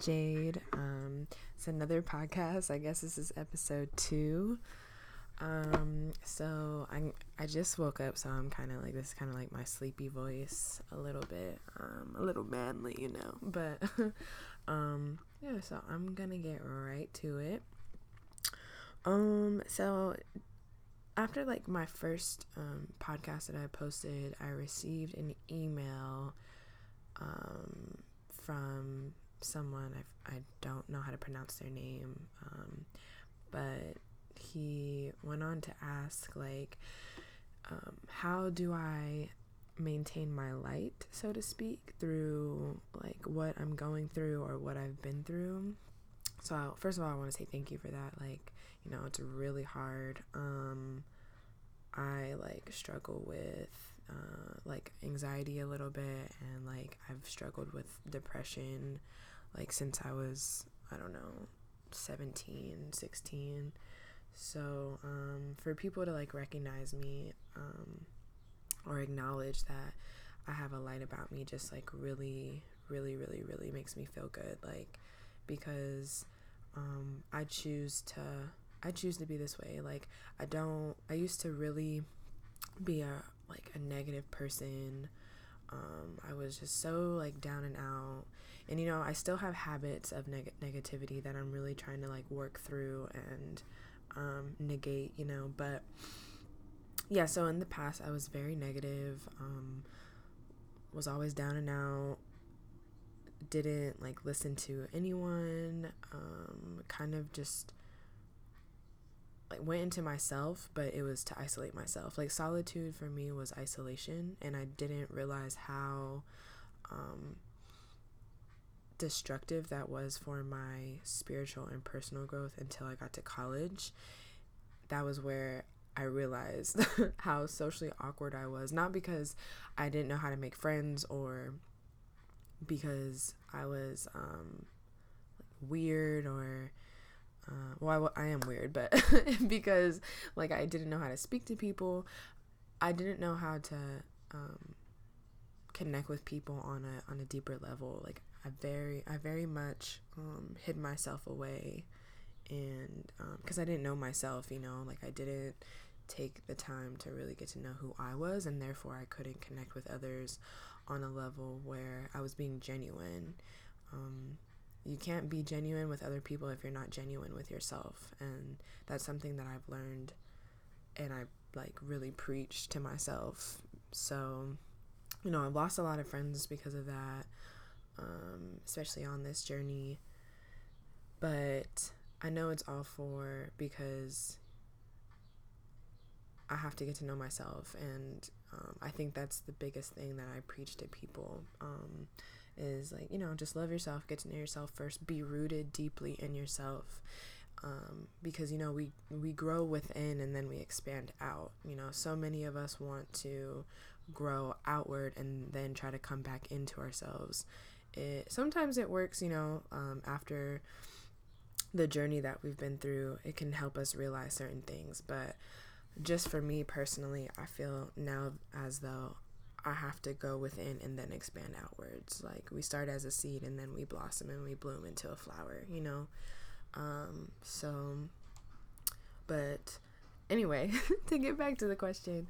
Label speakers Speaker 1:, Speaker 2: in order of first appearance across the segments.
Speaker 1: Jade. Um, it's another podcast. I guess this is episode two. Um, so I I just woke up, so I'm kind of like this, kind of like my sleepy voice, a little bit, um, a little manly, you know. But um, yeah, so I'm gonna get right to it. Um, so after like my first um, podcast that I posted, I received an email um, from someone I, I don't know how to pronounce their name, um, but he went on to ask like, um, how do I maintain my light, so to speak, through like what I'm going through or what I've been through. So first of all, I want to say thank you for that. Like, you know, it's really hard. Um, I like struggle with uh, like anxiety a little bit, and like I've struggled with depression, like since I was I don't know 17, 16. So um, for people to like recognize me um, or acknowledge that I have a light about me, just like really, really, really, really makes me feel good. Like because um, I choose to I choose to be this way. Like I don't I used to really be a like a negative person. Um, I was just so like down and out. And you know, I still have habits of neg- negativity that I'm really trying to like work through and um, negate, you know, but yeah, so in the past I was very negative, um, was always down and out, didn't like listen to anyone, um, kind of just like went into myself, but it was to isolate myself. Like solitude for me was isolation, and I didn't realize how um, destructive that was for my spiritual and personal growth until I got to college. That was where I realized how socially awkward I was. Not because I didn't know how to make friends or because I was um, weird or uh, well, I, I am weird, but because like I didn't know how to speak to people, I didn't know how to um, connect with people on a on a deeper level. Like I very I very much um, hid myself away, and because um, I didn't know myself, you know, like I didn't take the time to really get to know who I was, and therefore I couldn't connect with others on a level where I was being genuine. Um, you can't be genuine with other people if you're not genuine with yourself. And that's something that i've learned and i like really preached to myself. So you know i've lost a lot of friends because of that um, especially on this journey. But i know it's all for because i have to get to know myself. And um, i think that's the biggest thing that i preach to people. Um, is like you know just love yourself get to know yourself first be rooted deeply in yourself um, because you know we we grow within and then we expand out you know? So many of us want to grow outward and then try to come back into ourselves. It sometimes it works you know um, after the journey that we've been through it can help us realize certain things. But just for me personally i feel now as though I have to go within and then expand outwards. Like we start as a seed and then we blossom and we bloom into a flower, you know? Um, so, but anyway, to get back to the question,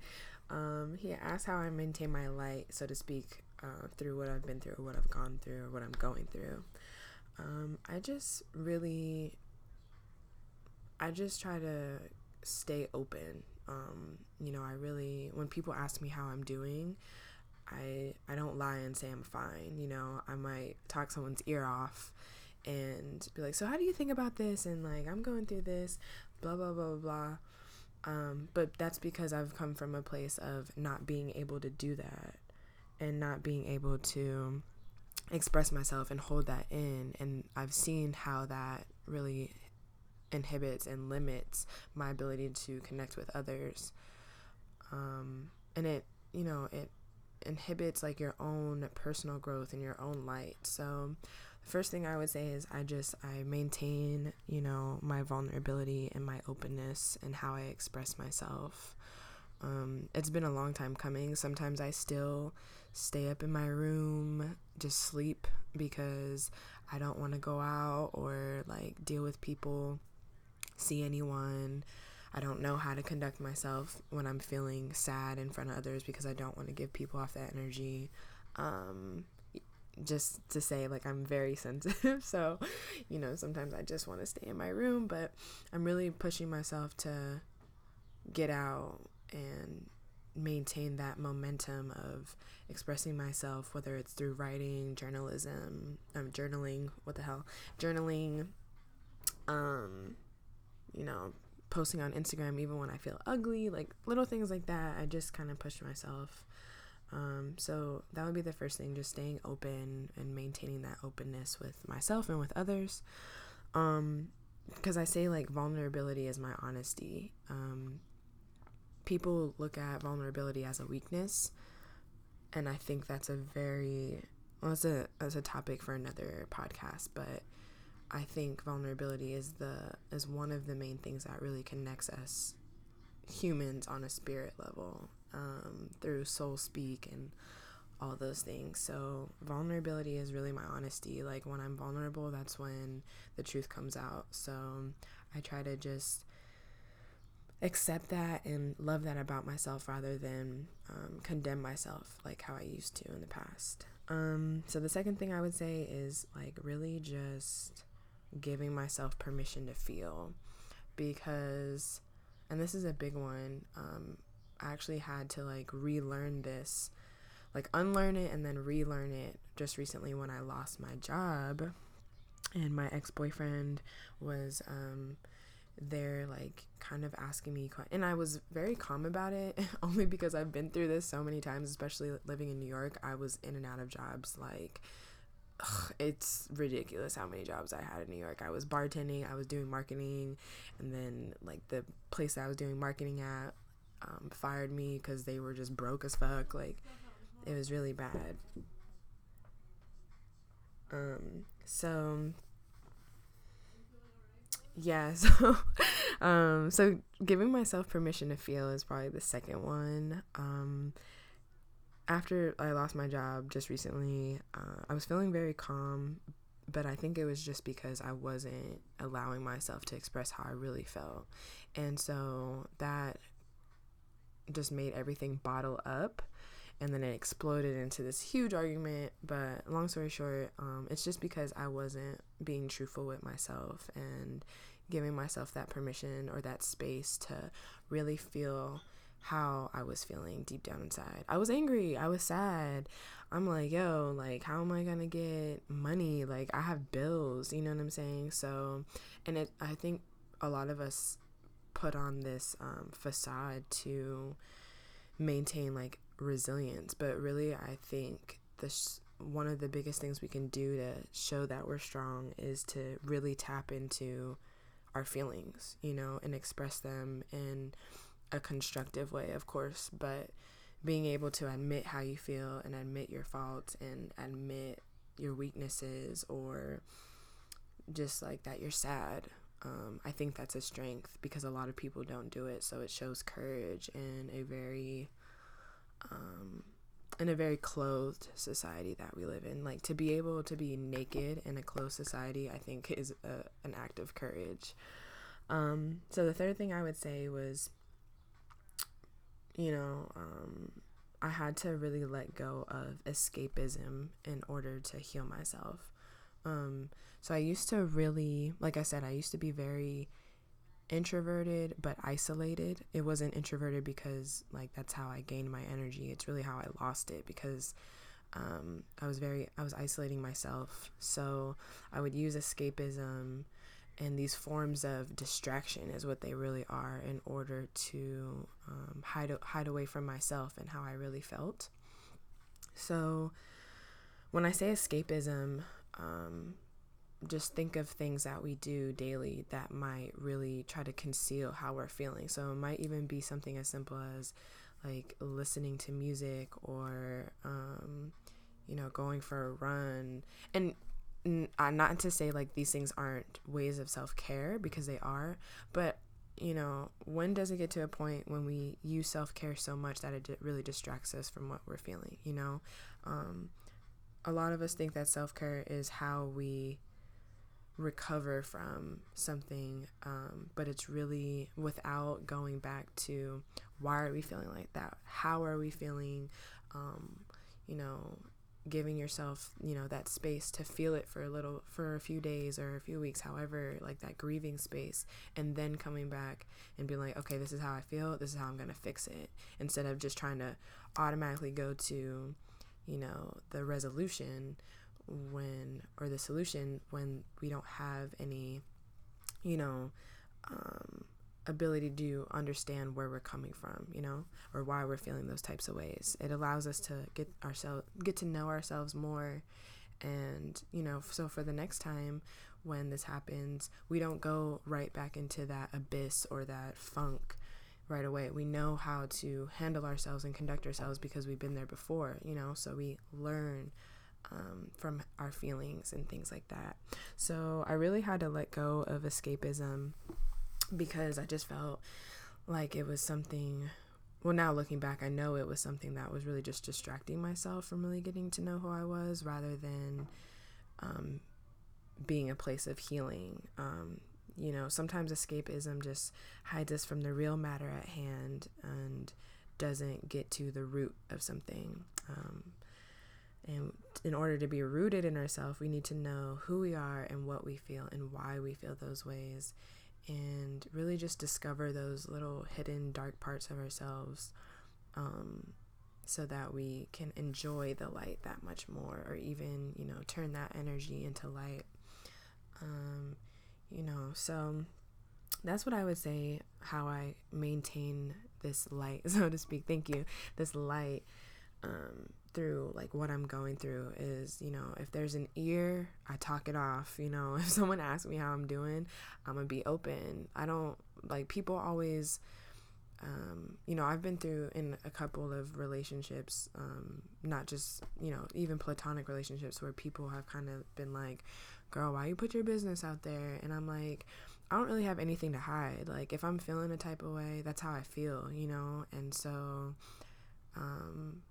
Speaker 1: um, he asked how I maintain my light, so to speak, uh, through what I've been through, what I've gone through, or what I'm going through. Um, I just really, I just try to stay open um, you know, I really when people ask me how I'm doing, I I don't lie and say I'm fine. You know, I might talk someone's ear off and be like, "So how do you think about this?" and like, "I'm going through this, blah blah blah blah blah." Um, but that's because I've come from a place of not being able to do that and not being able to express myself and hold that in and I've seen how that really inhibits and limits my ability to connect with others um, and it you know it inhibits like your own personal growth and your own light so the first thing i would say is i just i maintain you know my vulnerability and my openness and how i express myself Um, it's been a long time coming. Sometimes I still stay up in my room, just sleep because I don't want to go out or like deal with people, see anyone. I don't know how to conduct myself when I'm feeling sad in front of others because I don't want to give people off that energy. Um, just to say, like, I'm very sensitive. So, you know, sometimes I just want to stay in my room, but I'm really pushing myself to get out and maintain that momentum of expressing myself, whether it's through writing, journalism, um, journaling, what the hell, journaling, um, you know, posting on Instagram even when I feel ugly, like little things like that. I just kind of push myself. Um, so that would be the first thing, just staying open and maintaining that openness with myself and with others. Um, because I say like vulnerability is my honesty. Um, people look at vulnerability as a weakness, and I think that's a very well, it's a it's a topic for another podcast, but I think vulnerability is the is one of the main things that really connects us humans on a spirit level um, through soul speak and all those things. So vulnerability is really my honesty. Like when I'm vulnerable, that's when the truth comes out. So I try to just accept that and love that about myself rather than um, condemn myself like how I used to in the past. Um, so the second thing I would say is like really just giving myself permission to feel because and this is a big one um, i actually had to like relearn this like unlearn it and then relearn it just recently when i lost my job and my ex-boyfriend was um, there like kind of asking me and i was very calm about it only because i've been through this so many times especially living in new york i was in and out of jobs like ugh, it's ridiculous how many jobs I had in New York. I was bartending, I was doing marketing, and then like the place I was doing marketing at um, fired me because they were just broke as fuck. Like it was really bad. Um, so yeah, so um, so giving myself permission to feel is probably the second one. Um, after I lost my job just recently, uh, I was feeling very calm, but I think it was just because I wasn't allowing myself to express how I really felt. And so that just made everything bottle up. And then it exploded into this huge argument. But long story short, um, it's just because I wasn't being truthful with myself and giving myself that permission or that space to really feel how I was feeling deep down inside. I was angry. I was sad. I'm like, yo, like, how am I gonna get money? Like, I have bills. You know what I'm saying? So, and it, I think a lot of us put on this um, facade to maintain like resilience, but really, I think this one of the biggest things we can do to show that we're strong is to really tap into our feelings, you know, and express them and a constructive way, of course, but being able to admit how you feel and admit your faults and admit your weaknesses or just like that you're sad. Um, I think that's a strength because a lot of people don't do it. So it shows courage in a very, um, in a very clothed society that we live in. Like to be able to be naked in a closed society, I think is a, an act of courage. Um, so the third thing I would say was you know, um, I had to really let go of escapism in order to heal myself. Um, so I used to really, like I said, I used to be very introverted but isolated. It wasn't introverted because like that's how I gained my energy. It's really how I lost it because um, I was very I was isolating myself. So I would use escapism and these forms of distraction is what they really are in order to um, hide hide away from myself and how I really felt. So, when I say escapism, um, just think of things that we do daily that might really try to conceal how we're feeling. So it might even be something as simple as like listening to music or um, you know going for a run and uh, not to say like these things aren't ways of self care because they are, but you know, when does it get to a point when we use self care so much that it really distracts us from what we're feeling? You know, um, a lot of us think that self care is how we recover from something, um, but it's really without going back to why are we feeling like that? How are we feeling? Um, you know, giving yourself you know that space to feel it for a little for a few days or a few weeks however like that grieving space and then coming back and being like okay this is how i feel. This is how i'm going to fix it instead of just trying to automatically go to you know the resolution when or the solution when we don't have any you know um ability to understand where we're coming from, you know, or why we're feeling those types of ways. It allows us to get ourselves get to know ourselves more and, you know, so for the next time when this happens, we don't go right back into that abyss or that funk right away. We know how to handle ourselves and conduct ourselves because we've been there before, you know, so we learn um, from our feelings and things like that. So I really had to let go of escapism because I just felt like it was something. Well, now looking back, I know it was something that was really just distracting myself from really getting to know who I was rather than um, being a place of healing. Um, you know, sometimes escapism just hides us from the real matter at hand and doesn't get to the root of something. Um, and in order to be rooted in ourselves, we need to know who we are and what we feel and why we feel those ways and really just discover those little hidden dark parts of ourselves um, so that we can enjoy the light that much more or even you know turn that energy into light. Um, you know so that's what i would say how i maintain this light so to speak. Thank you. This light um, through like what I'm going through is, you know, if there's an ear, I talk it off. You know, if someone asks me how I'm doing, I'm gonna be open. I don't like people always. Um, you know, I've been through in a couple of relationships, um, not just, you know, even platonic relationships where people have kind of been like, girl, why you put your business out there? And I'm like, I don't really have anything to hide. Like, if I'm feeling a type of way, that's how I feel, you know? And so, um,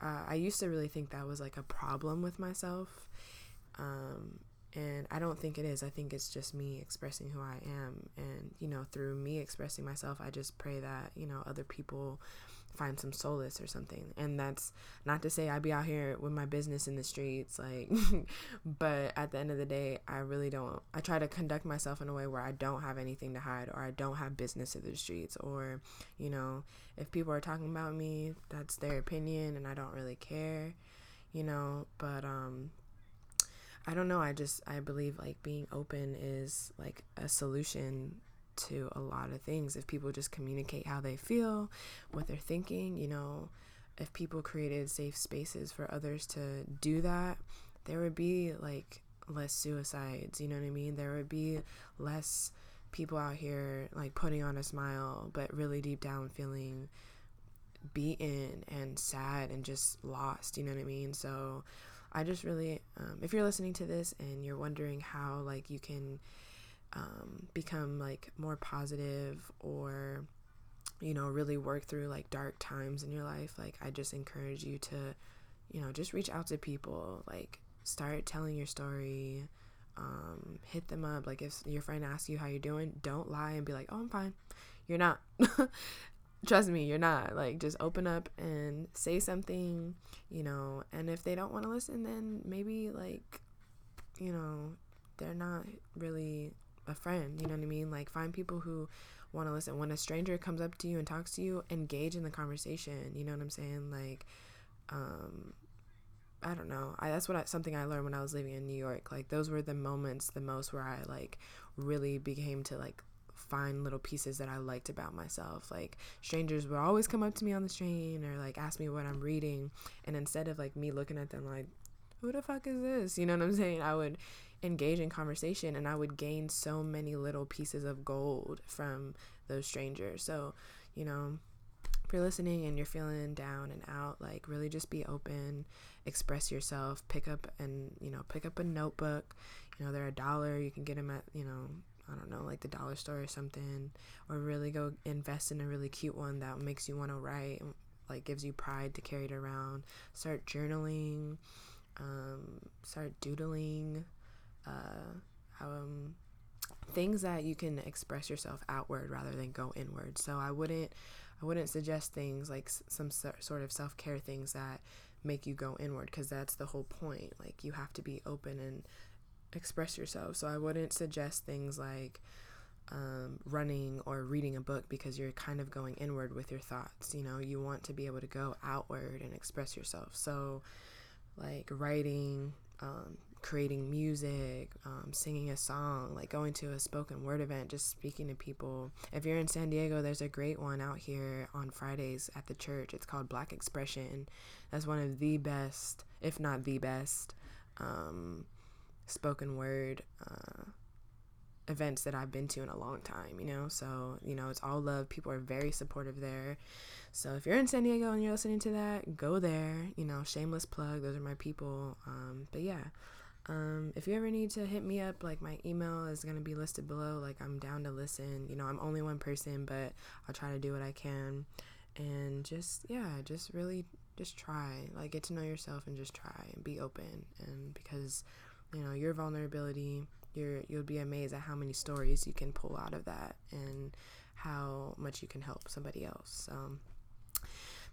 Speaker 1: uh, I used to really think that was like a problem with myself. Um, and I don't think it is. I think it's just me expressing who I am. And, you know, through me expressing myself, I just pray that, you know, other people find some solace or something. And that's not to say I'd be out here with my business in the streets, like, but at the end of the day, I really don't. I try to conduct myself in a way where I don't have anything to hide or I don't have business in the streets. Or, you know, if people are talking about me, that's their opinion and I don't really care, you know, but, um, I don't know. I just I believe like being open is like a solution to a lot of things. If people just communicate how they feel, what they're thinking, you know, if people created safe spaces for others to do that, there would be like less suicides, you know what I mean? There would be less people out here like putting on a smile, but really deep down feeling beaten and sad and just lost, you know what I mean? So I just really, um, if you're listening to this and you're wondering how like you can um, become like more positive or you know really work through like dark times in your life like i just encourage you to you know just reach out to people like start telling your story um, hit them up. Like if your friend asks you how you're doing don't lie and be like oh i'm fine. You're not. Trust me you're not. Like just open up and say something you know and if they don't want to listen then maybe like you know they're not really a friend. You know what I mean? Like find people who want to listen. When a stranger comes up to you and talks to you, engage in the conversation. You know what I'm saying? Like, um, I don't know. I that's what I, something I learned when I was living in New York. Like those were the moments the most where I like really became to like find little pieces that I liked about myself. Like strangers would always come up to me on the train or like ask me what I'm reading, and instead of like me looking at them like, who the fuck is this? You know what I'm saying? I would engage in conversation and I would gain so many little pieces of gold from those strangers. So, you know, if you're listening and you're feeling down and out, like really just be open, express yourself, pick up and, you know, pick up a notebook. You know, they're a dollar. You can get them at, you know, I don't know, like the dollar store or something, or really go invest in a really cute one that makes you want to write, like gives you pride to carry it around. Start journaling, um, start doodling, uh, um, things that you can express yourself outward rather than go inward. So I wouldn't, I wouldn't suggest things like some sort of self care things that make you go inward because that's the whole point. Like you have to be open and express yourself. So I wouldn't suggest things like um, running or reading a book because you're kind of going inward with your thoughts. You know, you want to be able to go outward and express yourself. So, like writing, um, creating music, um, singing a song, like going to a spoken word event, just speaking to people. If you're in San Diego, there's a great one out here on Fridays at the church. It's called Black Expression. That's one of the best, if not the best, um, spoken word uh, events that I've been to in a long time, you know? So, you know, it's all love. People are very supportive there. So, if you're in San Diego and you're listening to that, go there. You know, shameless plug. Those are my people. Um, but yeah. Um, if you ever need to hit me up, like my email is gonna be listed below. Like I'm down to listen. You know, I'm only one person, but I'll try to do what I can. And just yeah, just really just try. Like get to know yourself and just try and be open. And because you know your vulnerability, you're you'll be amazed at how many stories you can pull out of that and how much you can help somebody else. So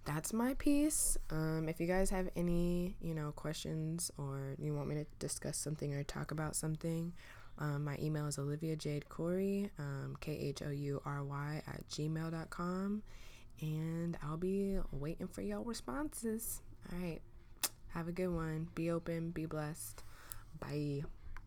Speaker 1: that's my piece. Um, if you guys have any, you know, questions or you want me to discuss something or talk about something, um, my email is Olivia Jade Khoury, um, K H O U R Y at gmail.com. And I'll be waiting for y'all responses. All right. Have a good one. Be open. Be blessed. Bye.